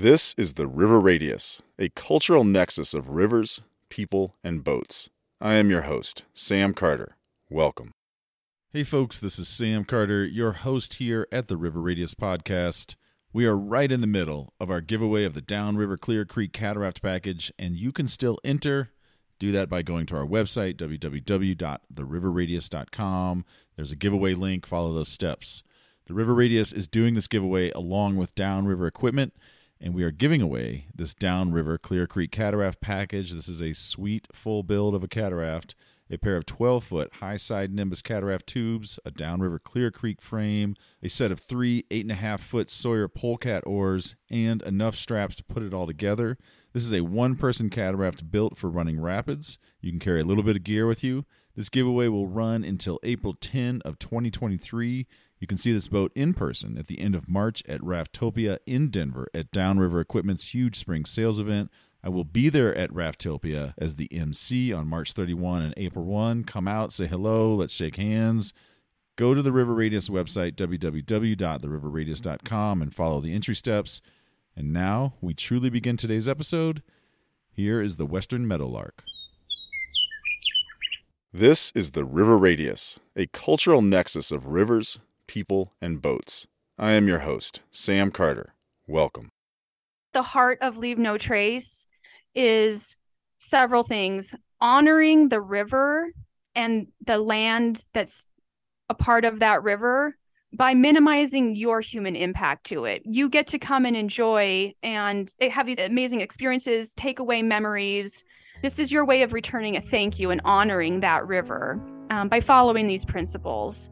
This is the River Radius, a cultural nexus of rivers, people, and boats. I am your host, Sam Carter. Welcome. Hey, folks, this is Sam Carter, your host here at the River Radius podcast. We are right in the middle of our giveaway of the Downriver Clear Creek Cataract Package, and you can still enter. Do that by going to our website, www.theriverradius.com. There's a giveaway link. Follow those steps. The River Radius is doing this giveaway along with Downriver Equipment and we are giving away this downriver Clear Creek cataract package. This is a sweet full build of a cataract, a pair of 12 foot high side Nimbus cataract tubes, a downriver Clear Creek frame, a set of three 8.5 foot Sawyer polecat oars, and enough straps to put it all together. This is a one person cataract built for running rapids. You can carry a little bit of gear with you. This giveaway will run until April 10 of 2023. You can see this boat in person at the end of March at Raftopia in Denver at Downriver Equipment's huge spring sales event. I will be there at Raftopia as the MC on March 31 and April 1. Come out, say hello, let's shake hands. Go to the River Radius website, www.theriverradius.com, and follow the entry steps. And now we truly begin today's episode. Here is the Western Meadowlark. This is the River Radius, a cultural nexus of rivers, people, and boats. I am your host, Sam Carter. Welcome. The heart of Leave No Trace is several things honoring the river and the land that's a part of that river by minimizing your human impact to it. You get to come and enjoy and have these amazing experiences, take away memories. This is your way of returning a thank you and honoring that river um, by following these principles.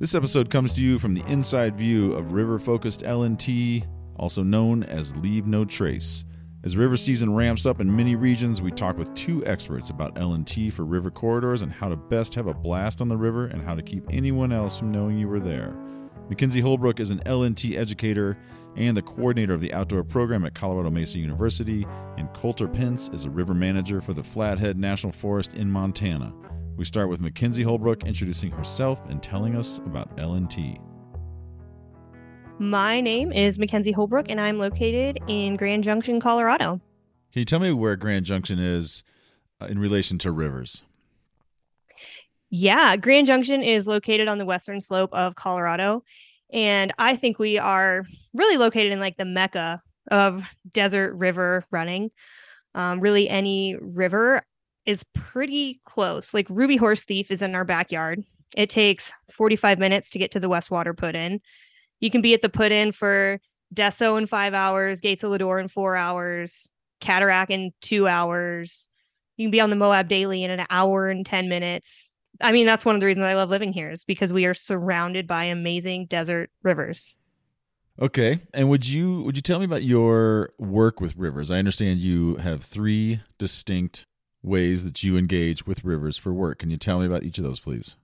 This episode comes to you from the inside view of river focused LNT, also known as Leave No Trace. As river season ramps up in many regions, we talk with two experts about LNT for river corridors and how to best have a blast on the river and how to keep anyone else from knowing you were there. Mackenzie Holbrook is an LNT educator and the coordinator of the outdoor program at Colorado Mesa University, and Colter Pence is a river manager for the Flathead National Forest in Montana. We start with Mackenzie Holbrook introducing herself and telling us about LNT. My name is Mackenzie Holbrook, and I'm located in Grand Junction, Colorado. Can you tell me where Grand Junction is uh, in relation to rivers? Yeah, Grand Junction is located on the western slope of Colorado. And I think we are really located in like the mecca of desert river running. Um, really, any river is pretty close. Like Ruby Horse Thief is in our backyard. It takes 45 minutes to get to the Westwater put in. You can be at the put in for Deso in five hours, Gates of Lodore in four hours, Cataract in two hours. You can be on the Moab Daily in an hour and 10 minutes. I mean, that's one of the reasons I love living here is because we are surrounded by amazing desert rivers. Okay. And would you would you tell me about your work with rivers? I understand you have three distinct ways that you engage with rivers for work. Can you tell me about each of those, please?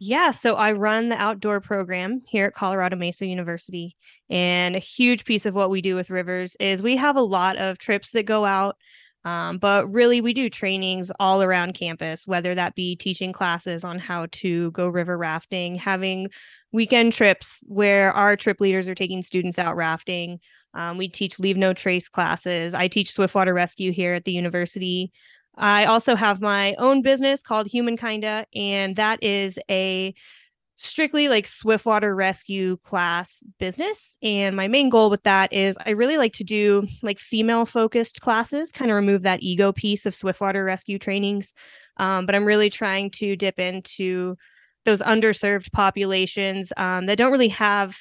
Yeah, so I run the outdoor program here at Colorado Mesa University. And a huge piece of what we do with rivers is we have a lot of trips that go out. Um, but really, we do trainings all around campus, whether that be teaching classes on how to go river rafting, having weekend trips where our trip leaders are taking students out rafting, um, we teach leave no trace classes. I teach swiftwater rescue here at the university. I also have my own business called Humankinda, and that is a strictly like swiftwater rescue class business. And my main goal with that is I really like to do like female focused classes, kind of remove that ego piece of swiftwater rescue trainings. Um, but I'm really trying to dip into those underserved populations um, that don't really have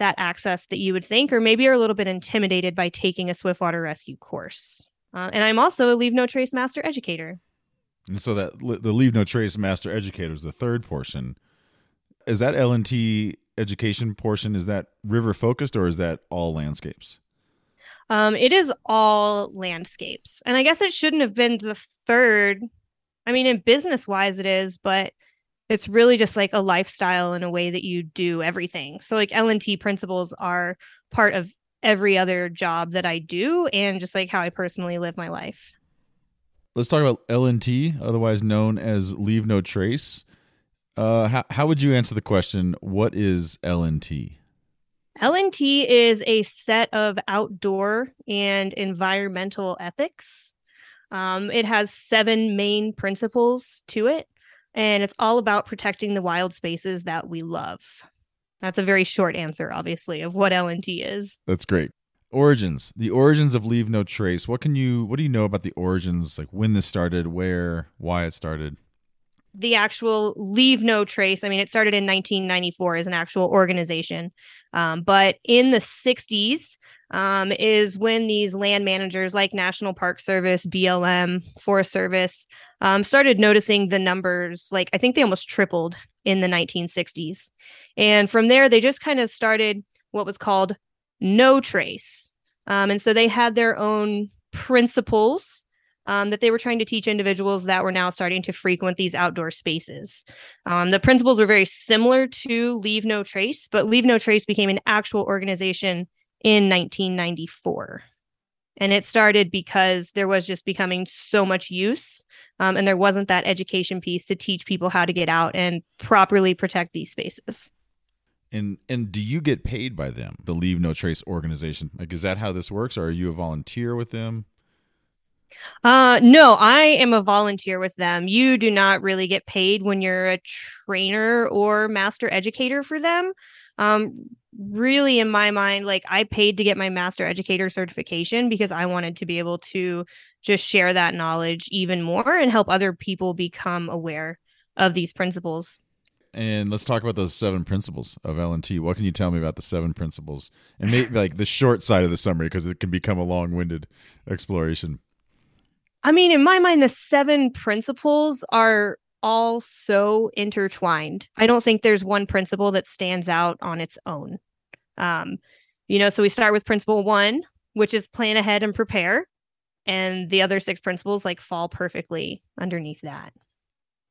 that access that you would think, or maybe are a little bit intimidated by taking a Swiftwater Rescue course. Uh, and I'm also a Leave No Trace Master Educator. And so that the Leave No Trace Master Educator is the third portion. Is that LNT education portion? Is that river focused or is that all landscapes? Um, it is all landscapes, and I guess it shouldn't have been the third. I mean, in business wise, it is, but it's really just like a lifestyle and a way that you do everything. So like LNT principles are part of every other job that I do and just like how I personally live my life. Let's talk about LNT, otherwise known as leave no trace. Uh, how, how would you answer the question, what is LNT? LNT is a set of outdoor and environmental ethics. Um, it has seven main principles to it, and it's all about protecting the wild spaces that we love. That's a very short answer, obviously, of what LNT is. That's great. Origins, the origins of Leave No Trace. What can you, what do you know about the origins? Like when this started, where, why it started? The actual leave no trace. I mean it started in 1994 as an actual organization. Um, but in the 60s um, is when these land managers like national park service blm forest service um, started noticing the numbers like i think they almost tripled in the 1960s and from there they just kind of started what was called no trace. Um, and so they had their own principles um, that they were trying to teach individuals that were now starting to frequent these outdoor spaces. Um, the principles were very similar to Leave No Trace, but Leave No Trace became an actual organization in 1994. And it started because there was just becoming so much use, um, and there wasn't that education piece to teach people how to get out and properly protect these spaces. And and do you get paid by them, the Leave No Trace organization? Like, is that how this works, or are you a volunteer with them? Uh no, I am a volunteer with them. You do not really get paid when you're a trainer or master educator for them. Um really in my mind like I paid to get my master educator certification because I wanted to be able to just share that knowledge even more and help other people become aware of these principles. And let's talk about those seven principles of LNT. What can you tell me about the seven principles? And maybe like the short side of the summary because it can become a long-winded exploration. I mean, in my mind, the seven principles are all so intertwined. I don't think there's one principle that stands out on its own. Um, you know, so we start with principle one, which is plan ahead and prepare. And the other six principles like fall perfectly underneath that.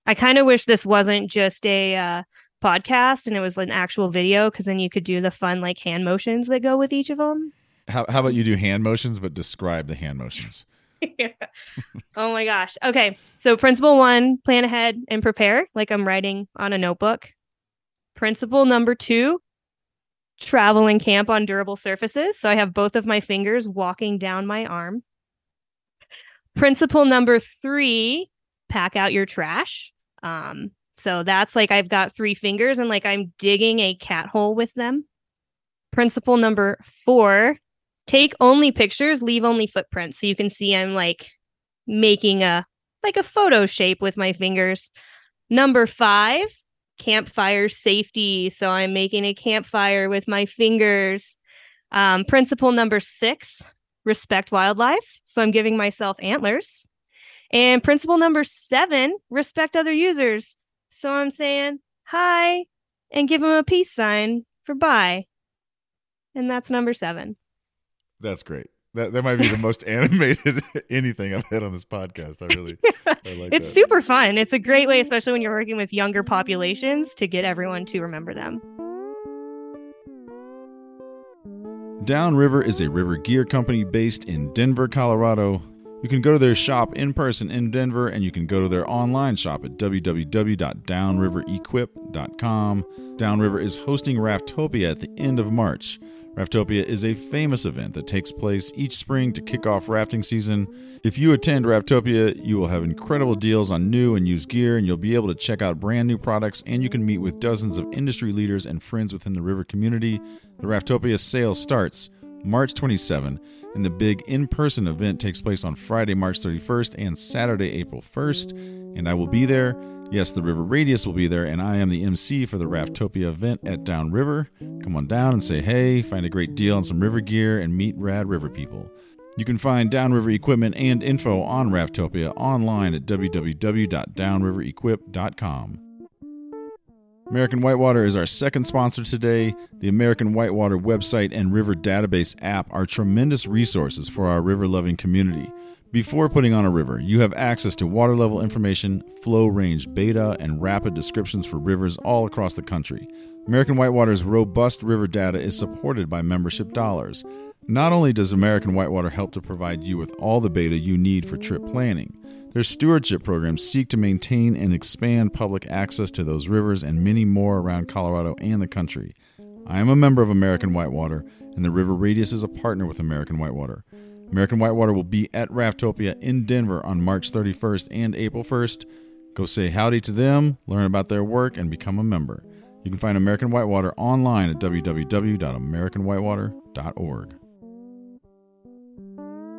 I kind of wish this wasn't just a uh, podcast and it was an actual video because then you could do the fun like hand motions that go with each of them. How, how about you do hand motions, but describe the hand motions? oh my gosh. Okay. So, principle one plan ahead and prepare, like I'm writing on a notebook. Principle number two travel and camp on durable surfaces. So, I have both of my fingers walking down my arm. Principle number three pack out your trash. Um, so that's like I've got three fingers and like I'm digging a cat hole with them. Principle number four take only pictures, leave only footprints. So you can see I'm like making a like a photo shape with my fingers. Number five, campfire safety. So I'm making a campfire with my fingers. Um, principle number six, respect wildlife. So I'm giving myself antlers. And principle number seven, respect other users. So I'm saying hi and give them a peace sign for bye. And that's number seven. That's great. That that might be the most animated anything I've had on this podcast. I really, I like it's that. super fun. It's a great way, especially when you're working with younger populations, to get everyone to remember them. Downriver is a river gear company based in Denver, Colorado. You can go to their shop in person in Denver, and you can go to their online shop at www.downriverequip.com. Downriver is hosting Raftopia at the end of March. Raftopia is a famous event that takes place each spring to kick off rafting season. If you attend Raftopia, you will have incredible deals on new and used gear, and you'll be able to check out brand new products, and you can meet with dozens of industry leaders and friends within the river community. The Raftopia sale starts March 27, and the big in person event takes place on Friday, March 31st and Saturday, April 1st, and I will be there. Yes, the River Radius will be there, and I am the MC for the Raftopia event at Downriver. Come on down and say hey, find a great deal on some river gear, and meet rad river people. You can find Downriver equipment and info on Raftopia online at www.downriverequip.com. American Whitewater is our second sponsor today. The American Whitewater website and river database app are tremendous resources for our river loving community. Before putting on a river, you have access to water level information, flow range beta, and rapid descriptions for rivers all across the country. American Whitewater's robust river data is supported by membership dollars. Not only does American Whitewater help to provide you with all the beta you need for trip planning, their stewardship programs seek to maintain and expand public access to those rivers and many more around Colorado and the country. I am a member of American Whitewater, and the River Radius is a partner with American Whitewater. American Whitewater will be at Raftopia in Denver on March 31st and April 1st. Go say howdy to them, learn about their work, and become a member. You can find American Whitewater online at www.americanwhitewater.org.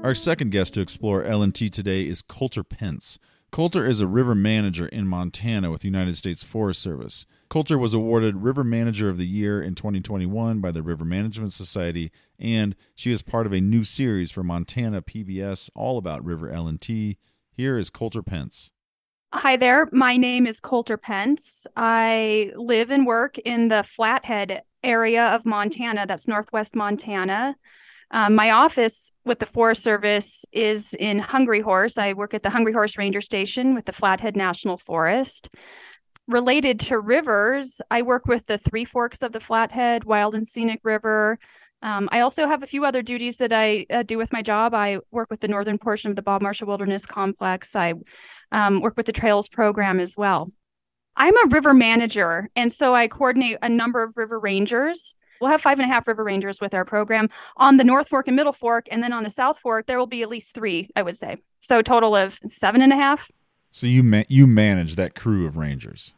Our second guest to explore LNT today is Colter Pence. Colter is a river manager in Montana with the United States Forest Service. Colter was awarded River Manager of the Year in 2021 by the River Management Society, and she is part of a new series for Montana PBS all about River LNT. Here is Colter Pence. Hi there. My name is Colter Pence. I live and work in the Flathead area of Montana. That's northwest Montana. Um, my office with the Forest Service is in Hungry Horse. I work at the Hungry Horse Ranger Station with the Flathead National Forest. Related to rivers, I work with the Three Forks of the Flathead, Wild and Scenic River. Um, I also have a few other duties that I uh, do with my job. I work with the northern portion of the Bob Marshall Wilderness Complex. I um, work with the Trails program as well. I'm a river manager, and so I coordinate a number of river rangers We'll have five and a half river rangers with our program on the North Fork and Middle Fork. And then on the South Fork, there will be at least three, I would say. So total of seven and a half. So you ma- you manage that crew of rangers.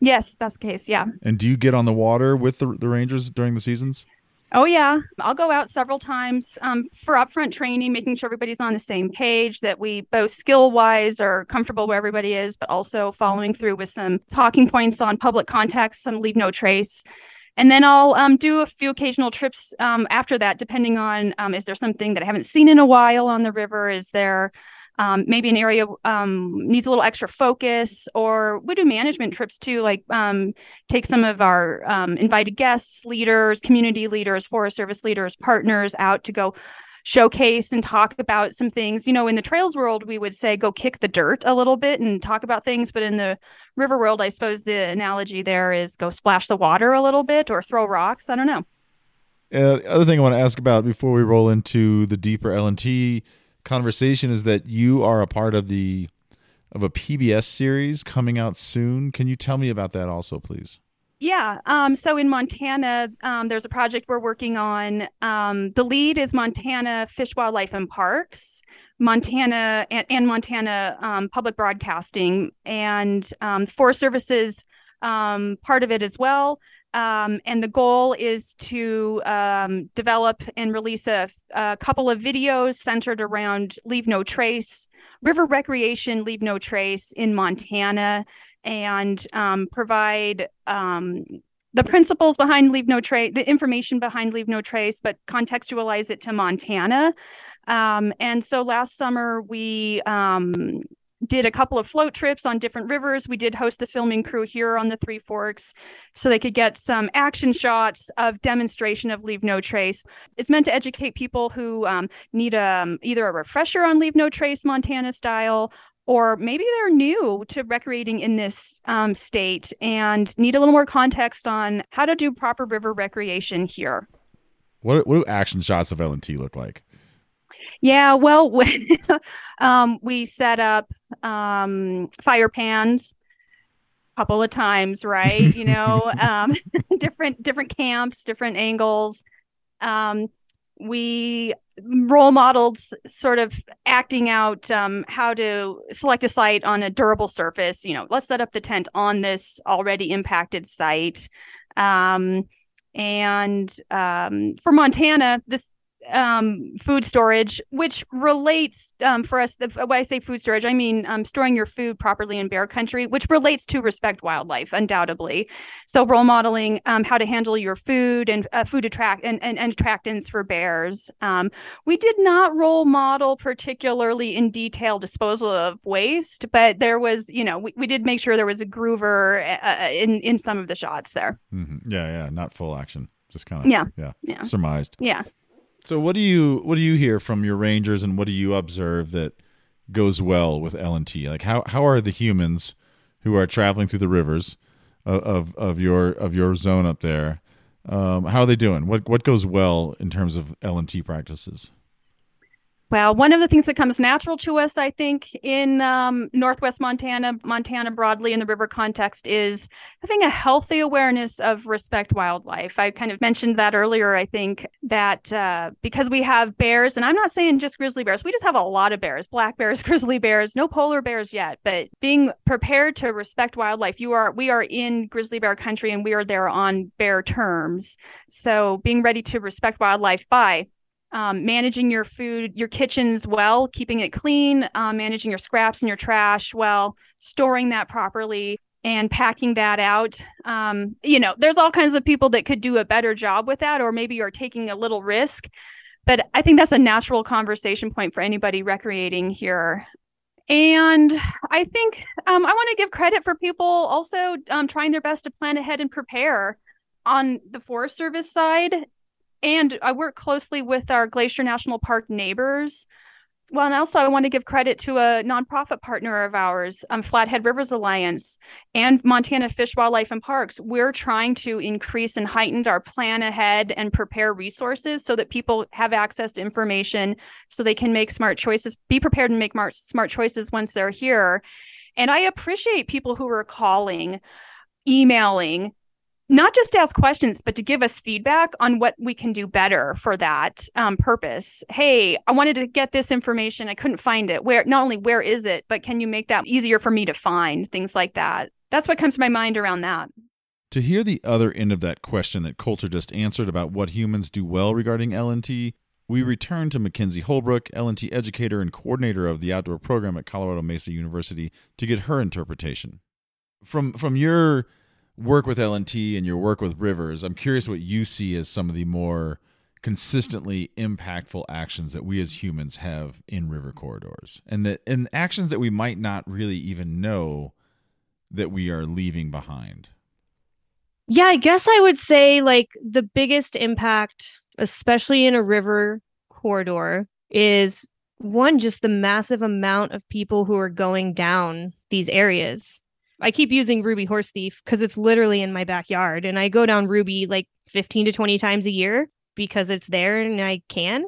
Yes, that's the case. Yeah. And do you get on the water with the, the rangers during the seasons? Oh yeah, I'll go out several times um, for upfront training, making sure everybody's on the same page, that we both skill wise are comfortable where everybody is, but also following through with some talking points on public contacts, some leave no trace, and then I'll um, do a few occasional trips um, after that, depending on um, is there something that I haven't seen in a while on the river? Is there um, maybe an area um, needs a little extra focus? Or we do management trips too, like take some of our invited guests, leaders, community leaders, Forest Service leaders, partners out to go showcase and talk about some things. You know, in the trails world, we would say go kick the dirt a little bit and talk about things. But in the river world, I suppose the analogy there is go splash the water a little bit or throw rocks. I don't know. Uh, the other thing I want to ask about before we roll into the deeper LNT conversation is that you are a part of the of a PBS series coming out soon. Can you tell me about that also, please? Yeah. Um, so in Montana, um, there's a project we're working on. Um, the lead is Montana Fish, Wildlife, and Parks, Montana and, and Montana um, Public Broadcasting, and um, Forest Services um, part of it as well. Um, and the goal is to um, develop and release a, a, couple of videos centered around Leave No Trace, river recreation, Leave No Trace in Montana, and um, provide um, the principles behind Leave No Trace, the information behind Leave No Trace, but contextualize it to Montana. Um, and so last summer, we um, did a couple of float trips on different rivers. We did host the filming crew here on the Three Forks so they could get some action shots of demonstration of Leave No Trace. It's meant to educate people who um, need a, um, either a refresher on Leave No Trace Montana style or maybe they're new to recreating in this um, state and need a little more context on how to do proper river recreation here. What, what do action shots of LNT look like? Yeah, well, um, we set up um, fire pans a couple of times, right? You know, um, different different camps, different angles. Um, we role modeled sort of acting out um, how to select a site on a durable surface. You know, let's set up the tent on this already impacted site. Um, and um, for Montana, this um, food storage, which relates um, for us. The, when I say food storage, I mean um, storing your food properly in bear country, which relates to respect wildlife, undoubtedly. So role modeling um, how to handle your food and uh, food attract and, and, and, attractants for bears. Um, we did not role model particularly in detail disposal of waste, but there was, you know, we, we did make sure there was a groover uh, uh in in some of the shots there. Mm-hmm. Yeah, yeah, not full action, just kind of yeah, yeah, yeah, surmised. Yeah. So what do you what do you hear from your rangers, and what do you observe that goes well with LNT? Like how how are the humans who are traveling through the rivers of of, of your of your zone up there? Um, how are they doing? What what goes well in terms of LNT practices? Well, one of the things that comes natural to us, I think, in um, Northwest Montana, Montana broadly in the river context, is having a healthy awareness of respect wildlife. I kind of mentioned that earlier. I think that uh, because we have bears, and I'm not saying just grizzly bears, we just have a lot of bears black bears, grizzly bears, no polar bears yet, but being prepared to respect wildlife. You are, we are in grizzly bear country and we are there on bear terms. So being ready to respect wildlife by um, managing your food, your kitchens well, keeping it clean, um, managing your scraps and your trash well, storing that properly, and packing that out. Um, you know, there's all kinds of people that could do a better job with that, or maybe you're taking a little risk. But I think that's a natural conversation point for anybody recreating here. And I think um, I want to give credit for people also um, trying their best to plan ahead and prepare on the Forest Service side and I work closely with our Glacier National Park neighbors. Well, and also I want to give credit to a nonprofit partner of ours, um, Flathead Rivers Alliance and Montana Fish, Wildlife, and Parks. We're trying to increase and heighten our plan ahead and prepare resources so that people have access to information so they can make smart choices, be prepared and make smart choices once they're here. And I appreciate people who are calling, emailing, not just to ask questions, but to give us feedback on what we can do better for that um, purpose. Hey, I wanted to get this information. I couldn't find it. Where, not only where is it, but can you make that easier for me to find? Things like that. That's what comes to my mind around that. To hear the other end of that question that Colter just answered about what humans do well regarding LNT, we return to Mackenzie Holbrook, LNT educator and coordinator of the outdoor program at Colorado Mesa University, to get her interpretation. From from your work with LNT and your work with Rivers, I'm curious what you see as some of the more consistently impactful actions that we as humans have in river corridors and that and actions that we might not really even know that we are leaving behind. Yeah, I guess I would say like the biggest impact especially in a river corridor is one just the massive amount of people who are going down these areas I keep using Ruby Horse Thief because it's literally in my backyard. And I go down Ruby like 15 to 20 times a year because it's there and I can.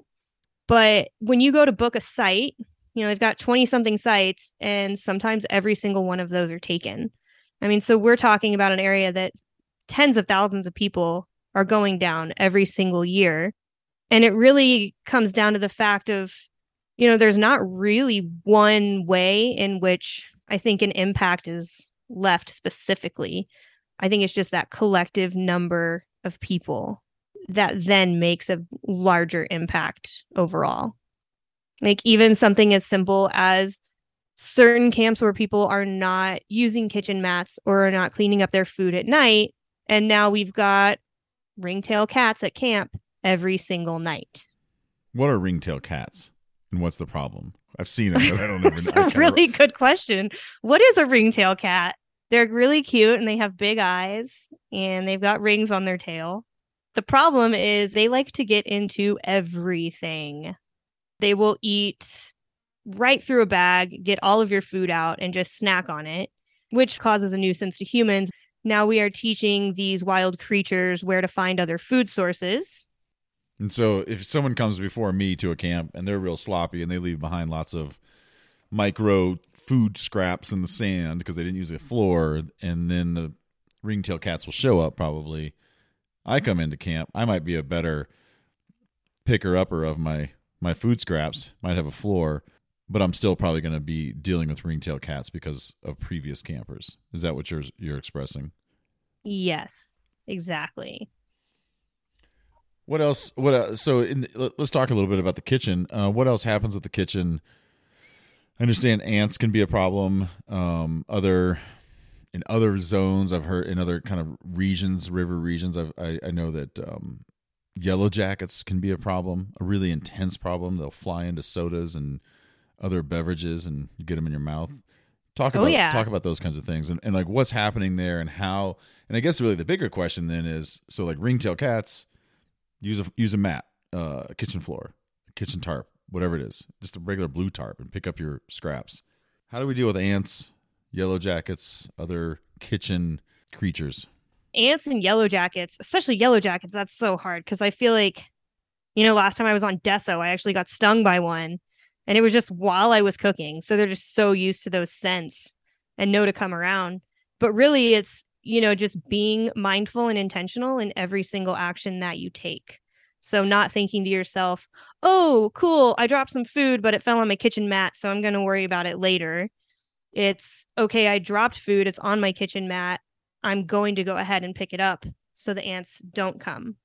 But when you go to book a site, you know, they've got 20 something sites and sometimes every single one of those are taken. I mean, so we're talking about an area that tens of thousands of people are going down every single year. And it really comes down to the fact of, you know, there's not really one way in which I think an impact is left specifically. I think it's just that collective number of people that then makes a larger impact overall. Like even something as simple as certain camps where people are not using kitchen mats or are not cleaning up their food at night. And now we've got ringtail cats at camp every single night. What are ringtail cats and what's the problem? I've seen it, but I don't even. That's a really good question. What is a ringtail cat? They're really cute and they have big eyes and they've got rings on their tail. The problem is they like to get into everything. They will eat right through a bag, get all of your food out, and just snack on it, which causes a nuisance to humans. Now we are teaching these wild creatures where to find other food sources. And so if someone comes before me to a camp and they're real sloppy and they leave behind lots of micro food scraps in the sand because they didn't use a floor, and then the ringtail cats will show up probably. I come into camp, I might be a better picker upper of my my food scraps, might have a floor, but I'm still probably going to be dealing with ringtail cats because of previous campers. Is that what you're you're expressing? Yes, exactly. What else? What uh, so? In, let's talk a little bit about the kitchen. Uh, what else happens with the kitchen I understand ants can be a problem. Um, other in other zones, I've heard in other kind of regions, river regions, I've, i I know that um, yellow jackets can be a problem, a really intense problem. They'll fly into sodas and other beverages, and you get them in your mouth. Talk oh, about oh, yeah. talk about those kinds of things, and, and like what's happening there, and how. And I guess really the bigger question then is so like ringtail cats use a use a mat, uh, a kitchen floor, a kitchen tarp whatever it is, just a regular blue tarp, and pick up your scraps. How do we deal with ants, yellow jackets, other kitchen creatures? Ants and yellow jackets, especially yellow jackets, that's so hard because I feel like, you know, last time I was on Deso, I actually got stung by one. And it was just while I was cooking. So they're just so used to those scents and know to come around. But really, it's, you know, just being mindful and intentional in every single action that you take. So, not thinking to yourself, oh, cool, I dropped some food, but it fell on my kitchen mat. So I'm going to worry about it later. It's okay, I dropped food, it's on my kitchen mat. I'm going to go ahead and pick it up so the ants don't come.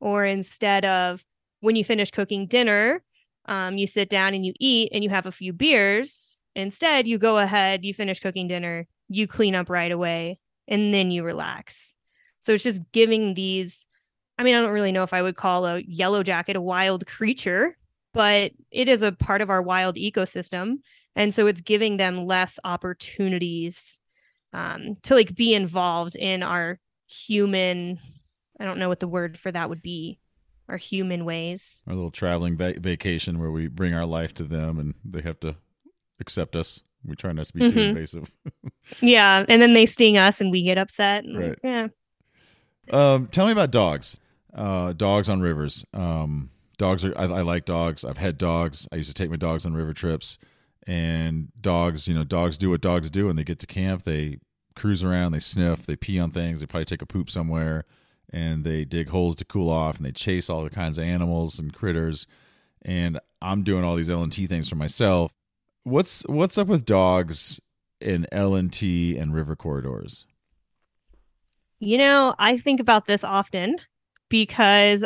Or instead of when you finish cooking dinner, um, you sit down and you eat and you have a few beers. Instead, you go ahead, you finish cooking dinner, you clean up right away, and then you relax. So it's just giving these. I mean, I don't really know if I would call a yellow jacket a wild creature, but it is a part of our wild ecosystem. And so it's giving them less opportunities um, to like be involved in our human, I don't know what the word for that would be, our human ways. Our little traveling va- vacation where we bring our life to them and they have to accept us. We try not to be too Mhm. invasive. Yeah. And then they sting us and we get upset. and, like, Right. yeah. Um, tell me about dogs. Uh, dogs on rivers. Um, dogs are. I, I like dogs. I've had dogs. I used to take my dogs on river trips, and dogs. You know, dogs do what dogs do. When they get to camp, they cruise around, they sniff, they pee on things, they probably take a poop somewhere, and they dig holes to cool off, and they chase all the kinds of animals and critters. And I'm doing all these L and T things for myself. What's what's up with dogs in L and T and river corridors? You know, I think about this often because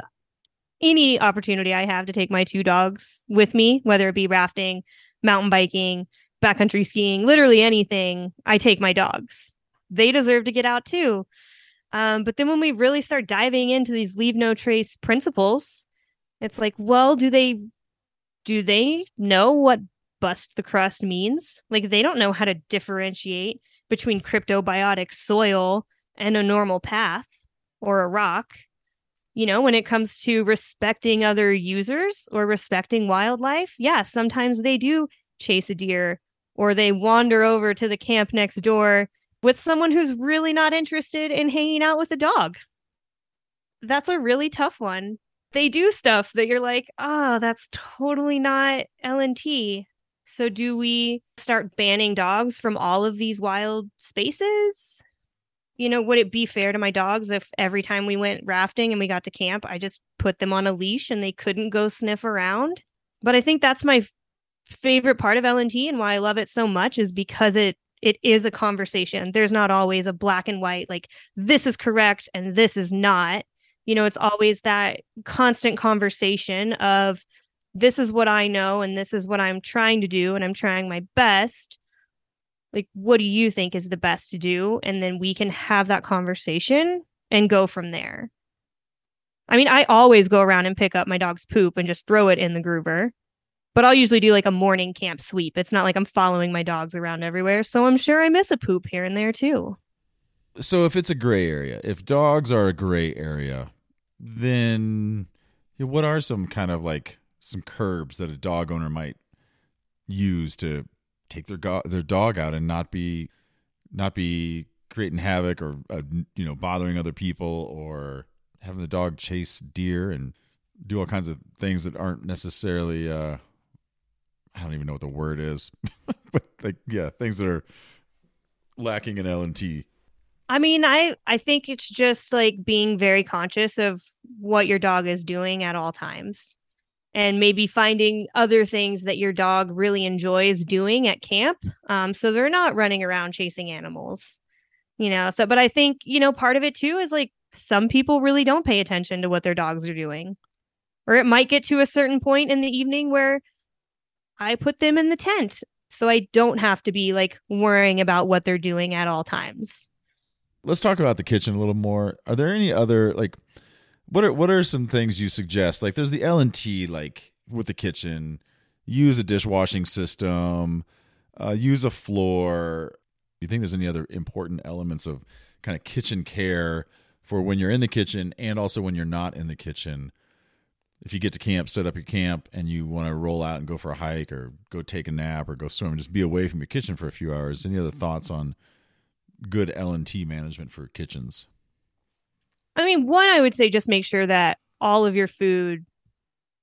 any opportunity I have to take my two dogs with me, whether it be rafting, mountain biking, backcountry skiing, literally anything, I take my dogs. They deserve to get out too. Um, but then when we really start diving into these leave no trace principles, it's like, well, do they do they know what bust the crust means? Like they don't know how to differentiate between cryptobiotic soil and a normal path or a rock. You know, when it comes to respecting other users or respecting wildlife, yeah, sometimes they do chase a deer or they wander over to the camp next door with someone who's really not interested in hanging out with a dog. That's a really tough one. They do stuff that you're like, oh, that's totally not LNT. So do we start banning dogs from all of these wild spaces? You know, would it be fair to my dogs if every time we went rafting and we got to camp, I just put them on a leash and they couldn't go sniff around? But I think that's my favorite part of LNT and why I love it so much is because it it is a conversation. There's not always a black and white like this is correct and this is not. You know, it's always that constant conversation of this is what I know and this is what I'm trying to do and I'm trying my best. Like what do you think is the best to do and then we can have that conversation and go from there. I mean, I always go around and pick up my dog's poop and just throw it in the groover but I'll usually do like a morning camp sweep. It's not like I'm following my dogs around everywhere. So I'm sure I miss a poop here and there too. So if it's a gray area, if dogs are a gray area, then what are some kind of like some curbs that a dog owner might use to take their go- their dog out and not be not be creating havoc or uh, you know bothering other people or having the dog chase deer and do all kinds of things that aren't necessarily uh I don't even know what the word is, but like yeah, things that are lacking in L and T. I mean, I I think it's just like being very conscious of what your dog is doing at all times. And maybe finding other things that your dog really enjoys doing at camp. Um, so they're not running around chasing animals. You know, so but I think, you know, part of it too is like some people really don't pay attention to what their dogs are doing. Or it might get to a certain point in the evening where I put them in the tent so I don't have to be like worrying about what they're doing at all times. let's talk about the kitchen a little more. Are there any other like what are what are some things you suggest? Like there's the L and T like with the kitchen. Use a dishwashing system. Uh, use a floor. Do you think there's any other important elements of kind of kitchen care for when you're in the kitchen and also when you're not in the kitchen? If you get to camp, set up your camp, and you want to roll out and go for a hike or go take a nap or go swim, just be away from your kitchen for a few hours. Any other thoughts on good L and T management for kitchens? I mean, one, I would say just make sure that all of your food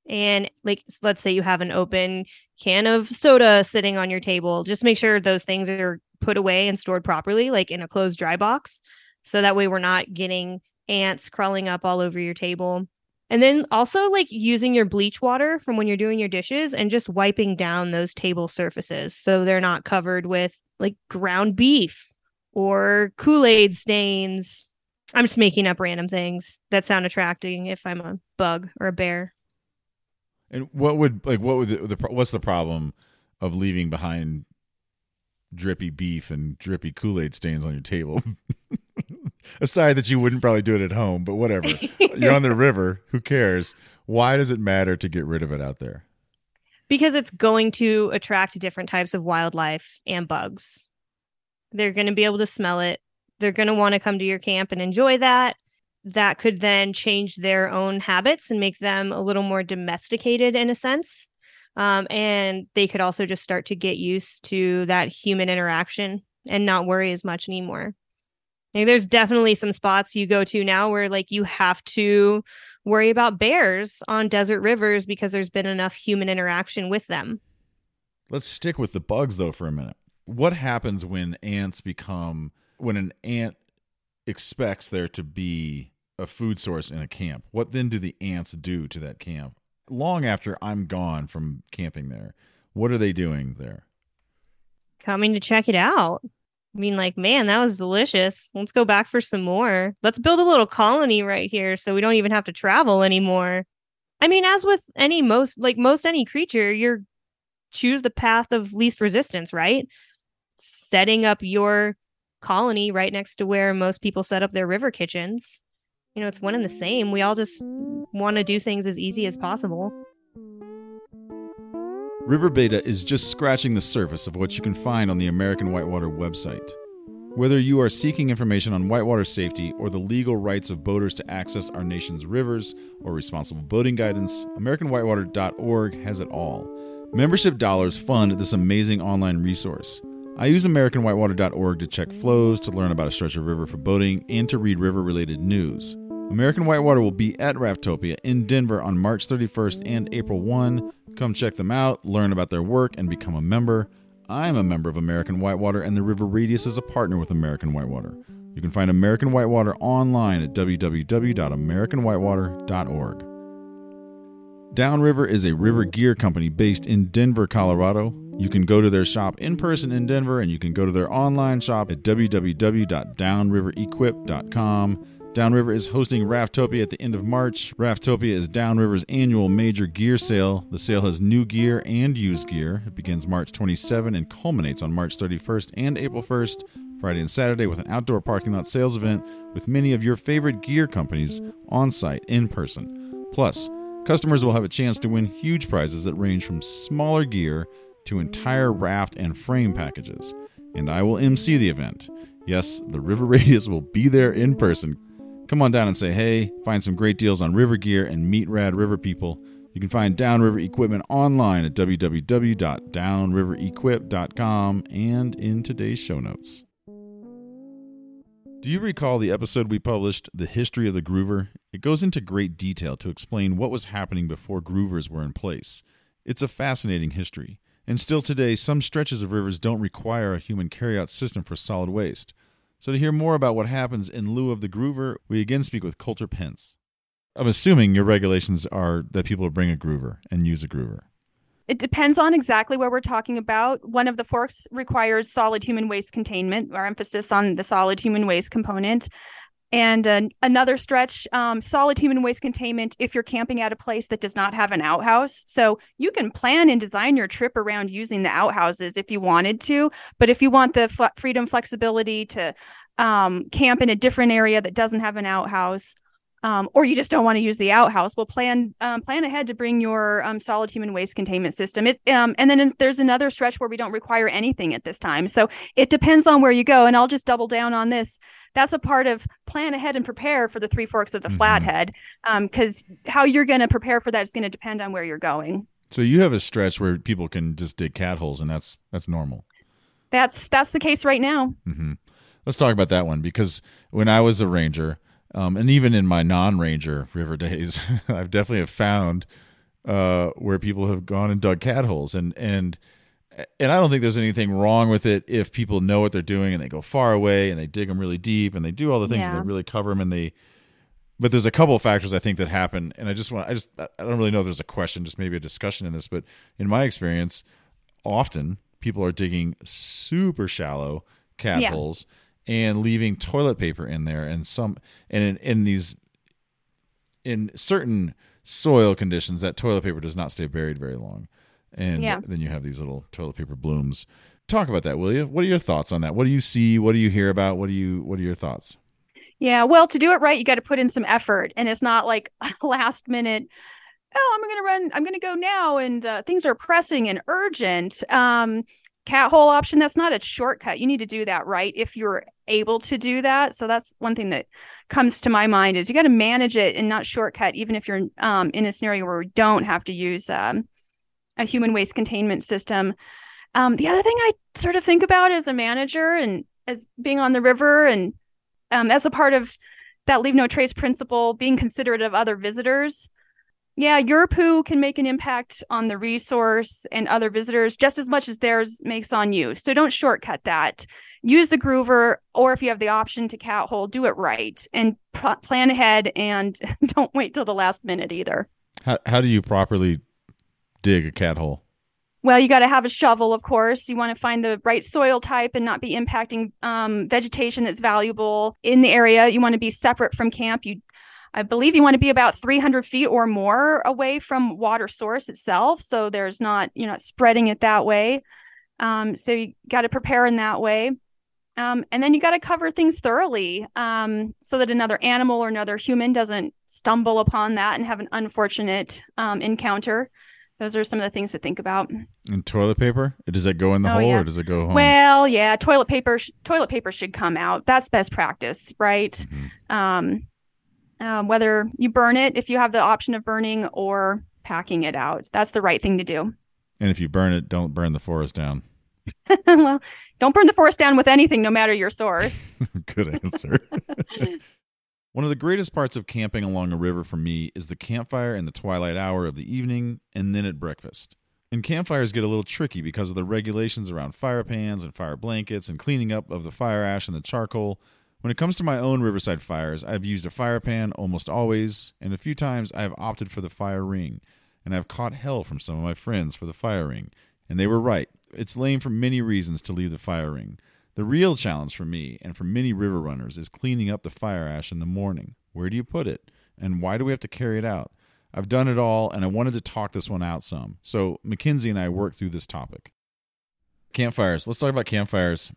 And like, let's say you have an open can of soda sitting on your table, just make sure those things are put away and stored properly, like in a closed dry box. So that way we're not getting ants crawling up all over your table. And then also like using your bleach water from when you're doing your dishes and just wiping down those table surfaces so they're not covered with like ground beef or Kool-Aid stains. I'm just making up random things that sound attracting if I'm a bug or a bear. And what would like what would the, the what's the problem of leaving behind drippy beef and drippy Kool Aid stains on your table? Aside that you wouldn't probably do it at home, but whatever. You're on the river. Who cares? Why does it matter to get rid of it out there? because it's going to attract different types of wildlife and bugs. They're going to be able to smell it. They're going to want to come to your camp and enjoy that. That could then change their own habits and make them a little more domesticated in a sense. Um, and they could also just start to get used to that human interaction and not worry as much anymore. There's definitely some spots you go to now where like you have to worry about bears on desert rivers because there's been enough human interaction with them. Let's stick with the bugs though for a minute. What happens when ants become when an ant expects there to be a food source in a camp? What then do the ants do to that camp? Long after I'm gone from camping there, what are they doing there? Coming to check it out. I mean, like, man, that was delicious. Let's go back for some more. Let's build a little colony right here so we don't even have to travel anymore. I mean, as with any most, like most any creature, you're choose the path of least resistance, right? Setting up your colony right next to where most people set up their river kitchens. You know, it's one and the same. We all just want to do things as easy as possible. River Beta is just scratching the surface of what you can find on the American Whitewater website. Whether you are seeking information on whitewater safety or the legal rights of boaters to access our nation's rivers or responsible boating guidance, AmericanWhitewater.org has it all. Membership dollars fund this amazing online resource. I use AmericanWhitewater.org to check flows, to learn about a stretch of river for boating, and to read river related news. American Whitewater will be at Raftopia in Denver on March 31st and April 1. Come check them out, learn about their work, and become a member. I'm a member of American Whitewater, and the River Radius is a partner with American Whitewater. You can find American Whitewater online at www.americanwhitewater.org. Downriver is a river gear company based in Denver, Colorado. You can go to their shop in person in Denver, and you can go to their online shop at www.downriverequip.com. Downriver is hosting Raftopia at the end of March. Raftopia is Downriver's annual major gear sale. The sale has new gear and used gear. It begins March 27 and culminates on March 31st and April 1st, Friday and Saturday, with an outdoor parking lot sales event with many of your favorite gear companies on site in person. Plus, customers will have a chance to win huge prizes that range from smaller gear to entire raft and frame packages. And I will MC the event. Yes, the River Radius will be there in person. Come on down and say hey, find some great deals on river gear, and meet rad river people. You can find Downriver equipment online at www.downriverequip.com and in today's show notes. Do you recall the episode we published, The History of the Groover? It goes into great detail to explain what was happening before groovers were in place. It's a fascinating history, and still today, some stretches of rivers don't require a human carryout system for solid waste. So, to hear more about what happens in lieu of the groover, we again speak with Colter Pence. I'm assuming your regulations are that people bring a groover and use a groover. It depends on exactly what we're talking about. One of the forks requires solid human waste containment, our emphasis on the solid human waste component. And another stretch, um, solid human waste containment if you're camping at a place that does not have an outhouse. So you can plan and design your trip around using the outhouses if you wanted to. But if you want the fl- freedom, flexibility to um, camp in a different area that doesn't have an outhouse, um, or you just don't want to use the outhouse, well, plan um, plan ahead to bring your um, solid human waste containment system. It, um, and then there's another stretch where we don't require anything at this time. So it depends on where you go. And I'll just double down on this. That's a part of plan ahead and prepare for the three forks of the Mhm. flathead, because how you're going to prepare for that is going to depend on where you're going. So you have a stretch where people can just dig cat holes, and that's that's normal. That's that's the case right now. Mm-hmm. Let's talk about that one because when I was a ranger, um, and even in my non-ranger river days, I've definitely have found uh, where people have gone and dug cat holes, and and and I don't think there's anything wrong with it if people know what they're doing and they go far away and they dig them really deep and they do all the things and they really cover them and they. But there's a couple of factors I think that happen, and I just want I just I don't really know if there's a question, just maybe a discussion in this, but in my experience, often people are digging super shallow cat Yeah. holes and leaving toilet paper in there and some and in, in these in certain soil conditions that toilet paper does not stay buried very long and Yeah. then you have these little toilet paper blooms talk about that will you what are your thoughts on that what do you see what do you hear about what do you what are your thoughts Yeah, well, to do it right, you got to put in some effort, and it's not like last minute. Oh, I'm gonna run. I'm gonna go now, and uh, things are pressing and urgent. Um, cat hole option. That's not a shortcut. You need to do that right if you're able to do that. So that's one thing that comes to my mind is you got to manage it and not shortcut, even if you're um, in a scenario where we don't have to use um, a human waste containment system. Um, the other thing I sort of think about as a manager and as being on the river and um, as a part of that leave no trace principle, being considerate of other visitors. Yeah, your poo can make an impact on the resource and other visitors just as much as theirs makes on you. So don't shortcut that. Use the groover, or if you have the option to cat hole, do it right and pl- plan ahead and don't wait till the last minute either. how, how do you properly dig a cat hole Well, you got to have a shovel, of course. You want to find the right soil type and not be impacting um, vegetation that's valuable in the area. You want to be separate from camp. You, I believe, you want to be about 300 feet or more away from water source itself, so there's not you're not spreading it that way. Um, so you got to prepare in that way. Um, and then you got to cover things thoroughly um, so that another animal or another human doesn't stumble upon that and have an unfortunate um, encounter. Those are some of the things to think about. and toilet paper does that go in the Oh, hole yeah. or does it go home Well, yeah, toilet paper. Sh- toilet paper should come out. That's best practice, right? Mhm. Um, whether you burn it if you have the option of burning or packing it out, that's the right thing to do. and if you burn it don't burn the forest down well, don't burn the forest down with anything, no matter your source. Good answer. One of the greatest parts of camping along a river for me is the campfire in the twilight hour of the evening and then at breakfast. And campfires get a little tricky because of the regulations around fire pans and fire blankets and cleaning up of the fire ash and the charcoal. When it comes to my own riverside fires, I've used a fire pan almost always, and a few times I have opted for the fire ring. And I've caught hell from some of my friends for the fire ring. And they were right. It's lame for many reasons to leave the fire ring. The real challenge for me and for many river runners is cleaning up the fire ash in the morning. Where do you put it? And why do we have to carry it out? I've done it all and I wanted to talk this one out some. So MacKenzie and I worked through this topic. Campfires. Let's talk about campfires.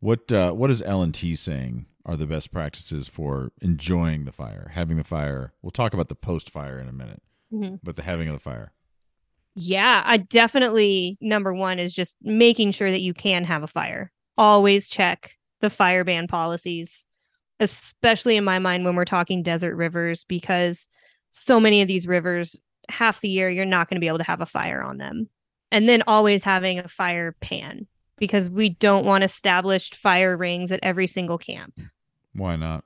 What uh, what is LNT saying are the best practices for enjoying the fire, having the fire? We'll talk about the post fire in a minute, Mhm. but the having of the fire. Yeah, I definitely number one is just making sure that you can have a fire. Always check the fire ban policies, especially in my mind when we're talking desert rivers, because so many of these rivers, half the year, you're not going to be able to have a fire on them. And then always having a fire pan because we don't want established fire rings at every single camp. Why not?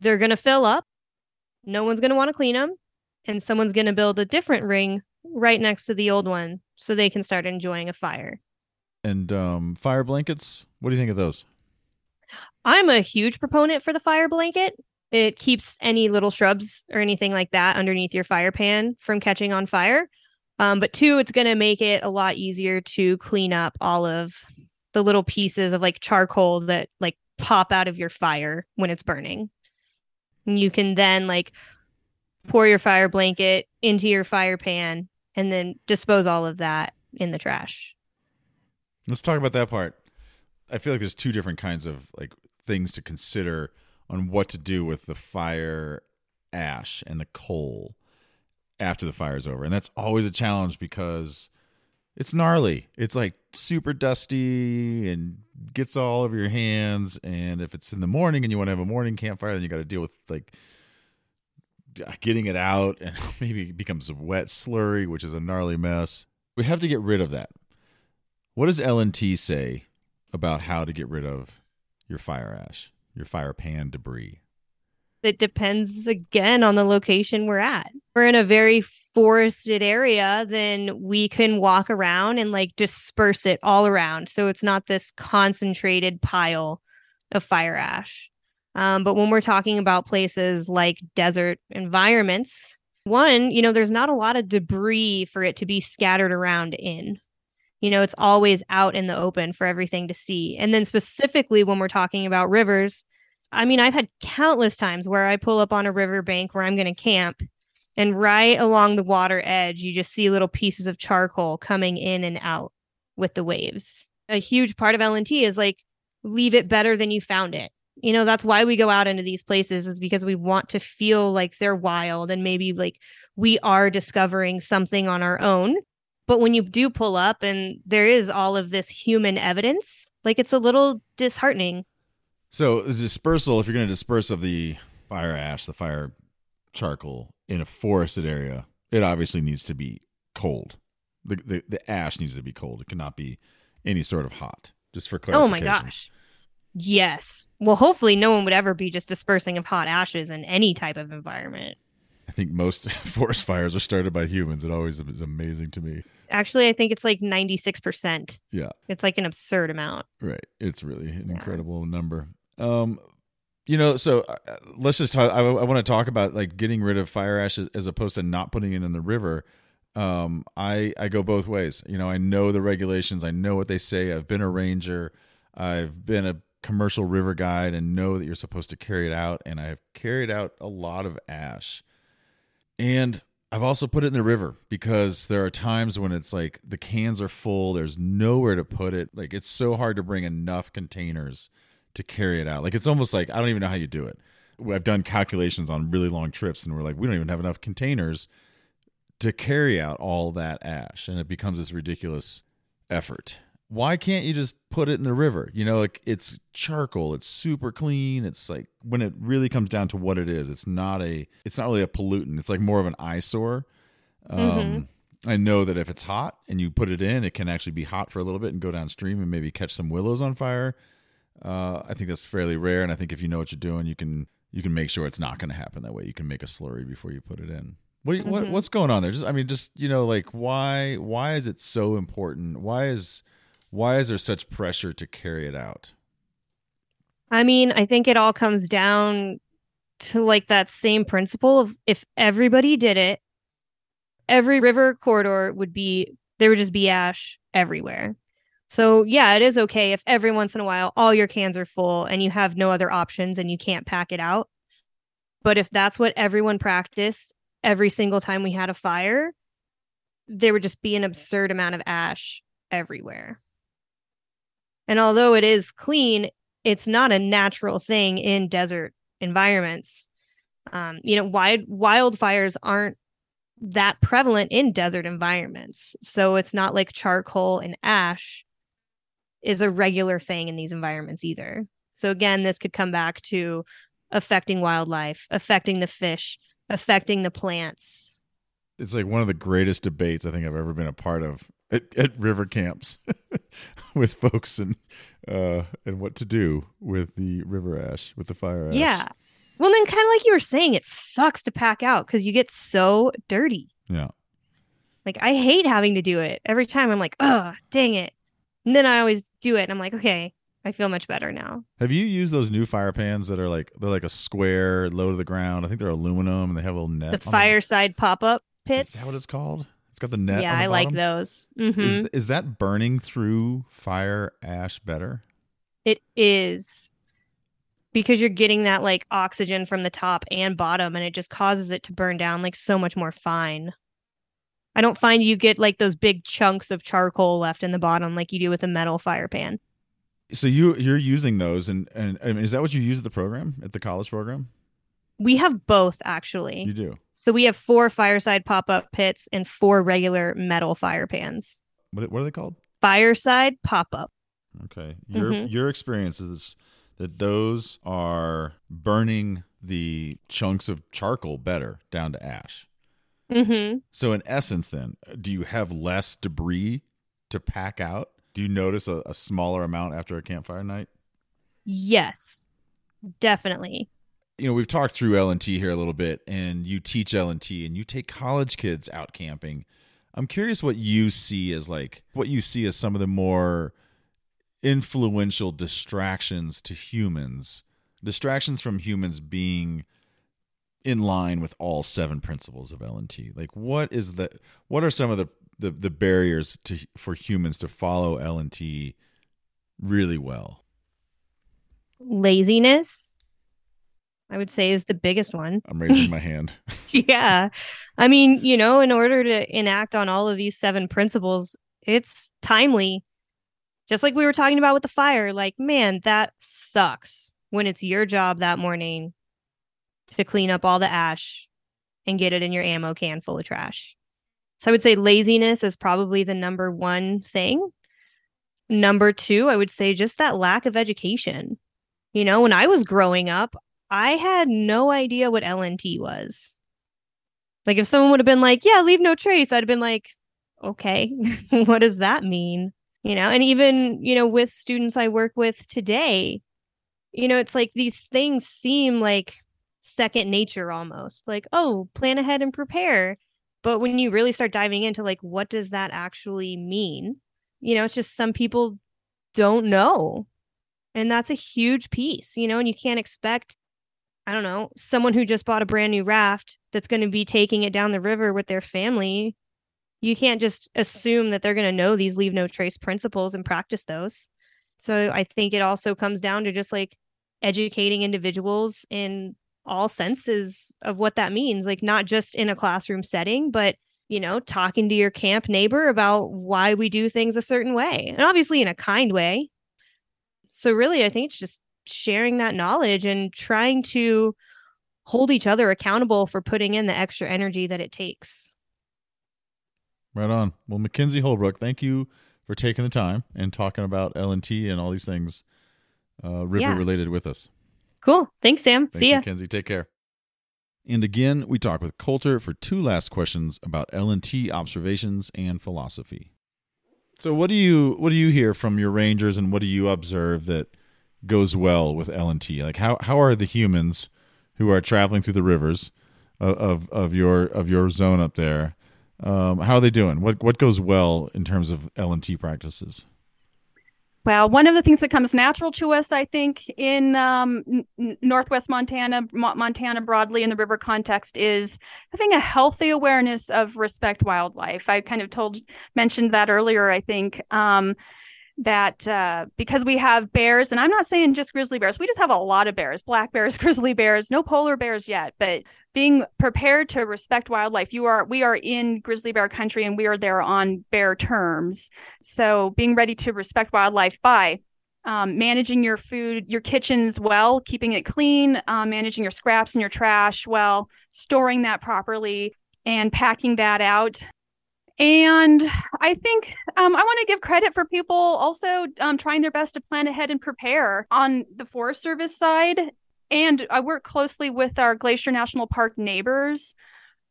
They're going to fill up. No one's going to want to clean them. And someone's going to build a different ring right next to the old one so they can start enjoying a fire. And um, fire blankets. What do you think of those? I'm a huge proponent for the fire blanket. It keeps any little shrubs or anything like that underneath your fire pan from catching on fire. Um, but two, it's going to make it a lot easier to clean up all of the little pieces of like charcoal that like pop out of your fire when it's burning. And you can then like pour your fire blanket into your fire pan and then dispose all of that in the trash. Let's talk about that part. I feel like there's two different kinds of like things to consider on what to do with the fire ash and the coal after the fire's over. And that's always a challenge because it's gnarly. It's like super dusty and gets all over your hands. And if it's in the morning and you want to have a morning campfire, then you got to deal with like uh, getting it out and maybe it becomes a wet slurry, which is a gnarly mess. We have to get rid of that. What does LNT say about how to get rid of your fire ash, your fire pan debris? It depends again on the location we're at. we're in a very forested area, then we can walk around and like disperse it all around. So it's not this concentrated pile of fire ash. Um, but when we're talking about places like desert environments, one, you know, there's not a lot of debris for it to be scattered around in. You know, it's always out in the open for everything to see. And then specifically when we're talking about rivers, I mean, I've had countless times where I pull up on a river bank where I'm going to camp and right along the water edge, you just see little pieces of charcoal coming in and out with the waves. A huge part of LNT is like, leave it better than you found it. You know, that's why we go out into these places is because we want to feel like they're wild and maybe like we are discovering something on our own. But when you do pull up and there is all of this human evidence, like it's a little disheartening. So the dispersal, if you're going to disperse of the fire ash, the fire charcoal in a forested area, it obviously needs to be cold. The, the the ash needs to be cold. It cannot be any sort of hot. Just for clarification. Oh my gosh. Yes. Well, hopefully no one would ever be just dispersing of hot ashes in any type of environment. I think most forest fires are started by humans. It always is amazing to me. Actually, I think it's like 96%. Yeah. It's like an absurd amount. Right. It's really an Yeah. incredible number. Um, you know, so uh, let's just talk. I, I want to talk about like getting rid of fire ash as- opposed to not putting it in the river. Um, I I go both ways. You know, I know the regulations. I know what they say. I've been a ranger. I've been a commercial river guide and know that you're supposed to carry it out. And I've carried out a lot of ash. And I've also put it in the river because there are times when it's like the cans are full, there's nowhere to put it. Like it's so hard to bring enough containers to carry it out. Like it's almost like I don't even know how you do it. I've done calculations on really long trips and we're like we don't even have enough containers to carry out all that ash and it becomes this ridiculous effort. Why can't you just put it in the river? You know, like it's charcoal, it's super clean. It's like when it really comes down to what it is, it's not a it's not really a pollutant. It's like more of an eyesore. Um Mhm. I know that if it's hot and you put it in, it can actually be hot for a little bit and go downstream and maybe catch some willows on fire. Uh, I think that's fairly rare, and I think if you know what you're doing, you can you can make sure it's not going to happen that way. You can make a slurry before you put it in. What, you, what what's going on there? Just I mean, just you know, like why why is it so important? Why is why is there such pressure to carry it out? I mean, I think it all comes down to like that same principle of if everybody did it, every river corridor would be there would just be ash everywhere. So, yeah, it is okay if every once in a while all your cans are full and you have no other options and you can't pack it out. But if that's what everyone practiced every single time we had a fire, there would just be an absurd amount of ash everywhere. And although it is clean, it's not a natural thing in desert environments. Um, you know, wild wildfires aren't that prevalent in desert environments. So it's not like charcoal and ash is a regular thing in these environments either. So again, this could come back to affecting wildlife, affecting the fish, affecting the plants. It's like one of the greatest debates I think I've ever been a part of at, at river camps with folks and uh, and what to do with the river ash with the fire ash. Yeah. Well, then kind of like you were saying, it sucks to pack out because you get so dirty. yeah. Like I hate having to do it. Every time I'm like, oh, dang it. And then I always do it and I'm like, okay, I feel much better now. Have you used those new fire pans that are like they're like a square low to the ground? I think they're aluminum and they have a little net. The fireside pop up pits. Is that what it's called? It's got the net. yeah, on the I like bottom? those. hmm Is, is that burning through fire ash better? It is because you're getting that like oxygen from the top and bottom and it just causes it to burn down like so much more fine. I don't find you get like those big chunks of charcoal left in the bottom like you do with a metal fire pan. So you you're using those and and I mean, is that what you use at the program at the college program? We have both actually. You do. So we have four fireside pop up pits and four regular metal fire pans. What what are they called? Fireside pop up. Okay. Your Mhm. your experience is that those are burning the chunks of charcoal better down to ash. Mm-hmm. So in essence, then, do you have less debris to pack out? Do you notice a, a smaller amount after a campfire night? Yes, definitely. you know, we've talked through LNT here a little bit and you teach LNT and you take college kids out camping. I'm curious what you see as like what you see as some of the more influential distractions to humans. Distractions from humans being in line with all seven principles of LNT. Like what is the what are some of the the, the barriers to for humans to follow LNT really well? Laziness I would say is the biggest one. I'm raising my hand. yeah. I mean, you know, in order to enact on all of these seven principles, it's timely. Just like we were talking about with the fire, like, man, that sucks when it's your job that morning to clean up all the ash and get it in your ammo can full of trash. So I would say laziness is probably the number one thing. Number two, I would say just that lack of education. You know, when I was growing up, I had no idea what LNT was. Like if someone would have been like, "Yeah, leave no trace," I'd have been like, "Okay, what does that mean?" You know, and even, you know, with students I work with today, you know, it's like these things seem like second nature almost. Like, "Oh, plan ahead and prepare." But when you really start diving into like what does that actually mean? You know, it's just some people don't know. And that's a huge piece, you know, and you can't expect I don't know, someone who just bought a brand new raft that's going to be taking it down the river with their family, you can't just assume that they're going to know these leave no trace principles and practice those. So I think it also comes down to just like educating individuals in all senses of what that means, like not just in a classroom setting, but you know, talking to your camp neighbor about why we do things a certain way and obviously in a kind way. So really, I think it's just sharing that knowledge and trying to hold each other accountable for putting in the extra energy that it takes. Right on. Well, MacKenzie Holbrook, thank you for taking the time and talking about LNT and all these things uh, river yeah. related with us. Cool. Thanks, Sam. Thanks, See ya. MacKenzie. Take care. And again, we talk with Colter for two last questions about LNT observations and philosophy. So, what do you what do you hear from your rangers, and what do you observe that goes well with LNT? Like how how are the humans who are traveling through the rivers of of, of your of your zone up there? Um, how are they doing? What what goes well in terms of LNT practices? Well, one of the things that comes natural to us, I think, in um, n- Northwest Montana, Montana broadly in the river context, is having a healthy awareness of respect wildlife. I kind of told mentioned that earlier. I think um, that uh, because we have bears, and I'm not saying just grizzly bears, we just have a lot of bears, black bears, grizzly bears, no polar bears yet, but being prepared to respect wildlife. You are, we are in grizzly bear country and we are there on bear terms. So being ready to respect wildlife by um, managing your food, your kitchens well, keeping it clean, um, managing your scraps and your trash well, storing that properly, and packing that out and I think um, I want to give credit for people also um, trying their best to plan ahead and prepare on the Forest Service side. And I work closely with our Glacier National Park neighbors.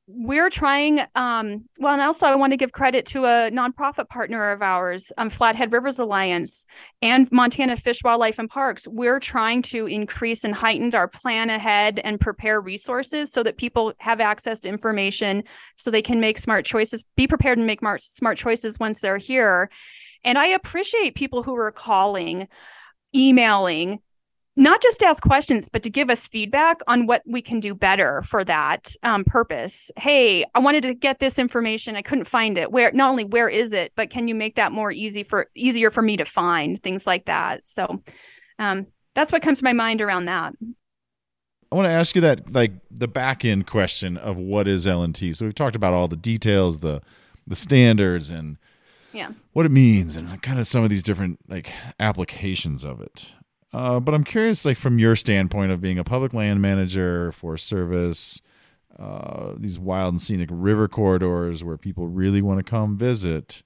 We're trying um, well and also i want to give credit to a nonprofit partner of ours um, flathead rivers alliance and montana fish wildlife and parks. We're trying to increase and heighten our plan ahead and prepare resources so that people have access to information so they can make smart choices be prepared and make smart choices once they're here. And i appreciate people who are calling emailing not just to ask questions, but to give us feedback on what we can do better for that um, purpose. Hey, I wanted to get this information. I couldn't find it. Where not only where is it, but can you make that more easy for easier for me to find things like that? So um, that's what comes to my mind around that. I want to ask you that like the back end question of what is LNT. So we've talked about all the details, the the standards and yeah what it means and kind of some of these different like applications of it uh, but I'm curious, like from your standpoint of being a public land manager for service, uh, these wild and scenic river corridors where people really want to come visit.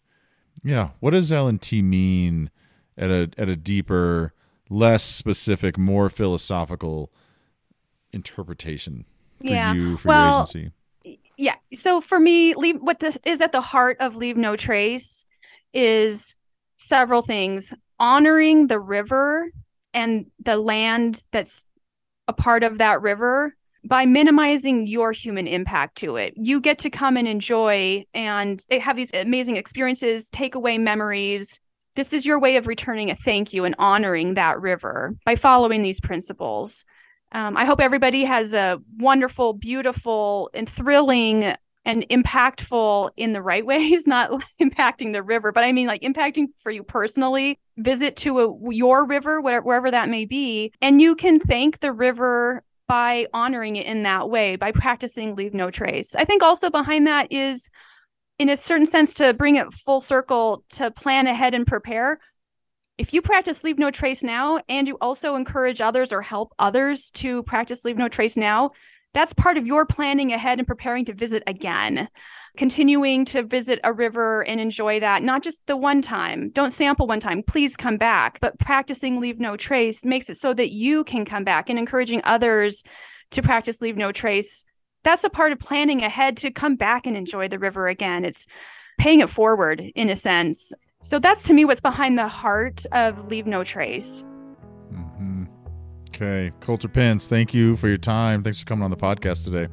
Yeah, what does LNT mean at a at a deeper, less specific, more philosophical interpretation for yeah. you for well, your agency? Yeah. So for me, leave what this is at the heart of Leave No Trace is several things. Honoring the river and the land that's a part of that river by minimizing your human impact to it. You get to come and enjoy and have these amazing experiences, take away memories. This is your way of returning a thank you and honoring that river by following these principles. Um, I hope everybody has a wonderful, beautiful, and thrilling and impactful in the right ways, not impacting the river, but I mean like impacting for you personally. Visit to a, your river, wherever that may be, and you can thank the river by honoring it in that way, by practicing leave no trace. I think also behind that is, in a certain sense, to bring it full circle, to plan ahead and prepare. If you practice leave no trace now, and you also encourage others or help others to practice leave no trace now, that's part of your planning ahead and preparing to visit again continuing to visit a river and enjoy that, not just the one time. Don't sample one time, please come back. But practicing leave no trace makes it so that you can come back and encouraging others to practice leave no trace. That's a part of planning ahead to come back and enjoy the river again. It's paying it forward in a sense. So that's to me what's behind the heart of leave no trace. Okay. Colter Pence, thank you for your time. Thanks for coming on the podcast today.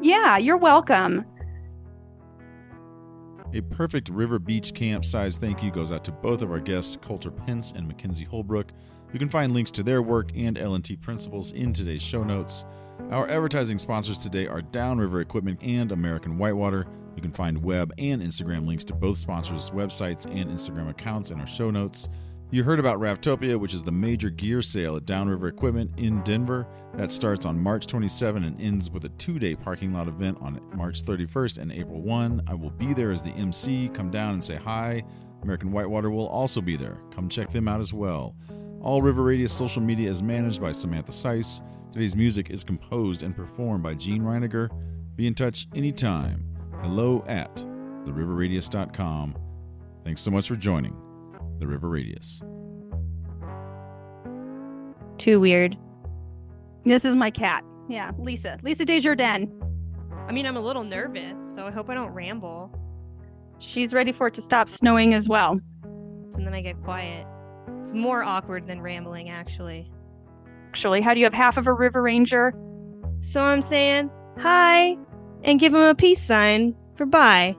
Yeah, you're welcome. A perfect River Beach camp size thank you goes out to both of our guests, Colter Pence and MacKenzie Holbrook. You can find links to their work and LNT principles in today's show notes. Our advertising sponsors today are Downriver Equipment and American Whitewater. You can find web and Instagram links to both sponsors' websites and Instagram accounts in our show notes. You heard about Raftopia, which is the major gear sale at Downriver Equipment in Denver. That starts on March 27 and ends with a two day parking lot event on March 31st and April 1. I will be there as the MC. Come down and say hi. American Whitewater will also be there. Come check them out as well. All River Radius social media is managed by Samantha Seiss. Today's music is composed and performed by Gene Reiniger. Be in touch anytime. Hello at theriverradius.com. Thanks so much for joining the River Radius. Too weird. This is my cat. Yeah, Lisa. Lisa Desjardins. I mean, I'm a little nervous, so I hope I don't ramble. She's ready for it to stop snowing as well. And then I get quiet. It's more awkward than rambling, actually. Actually, how do you have half of a river ranger? So I'm saying hi and give him a peace sign for bye.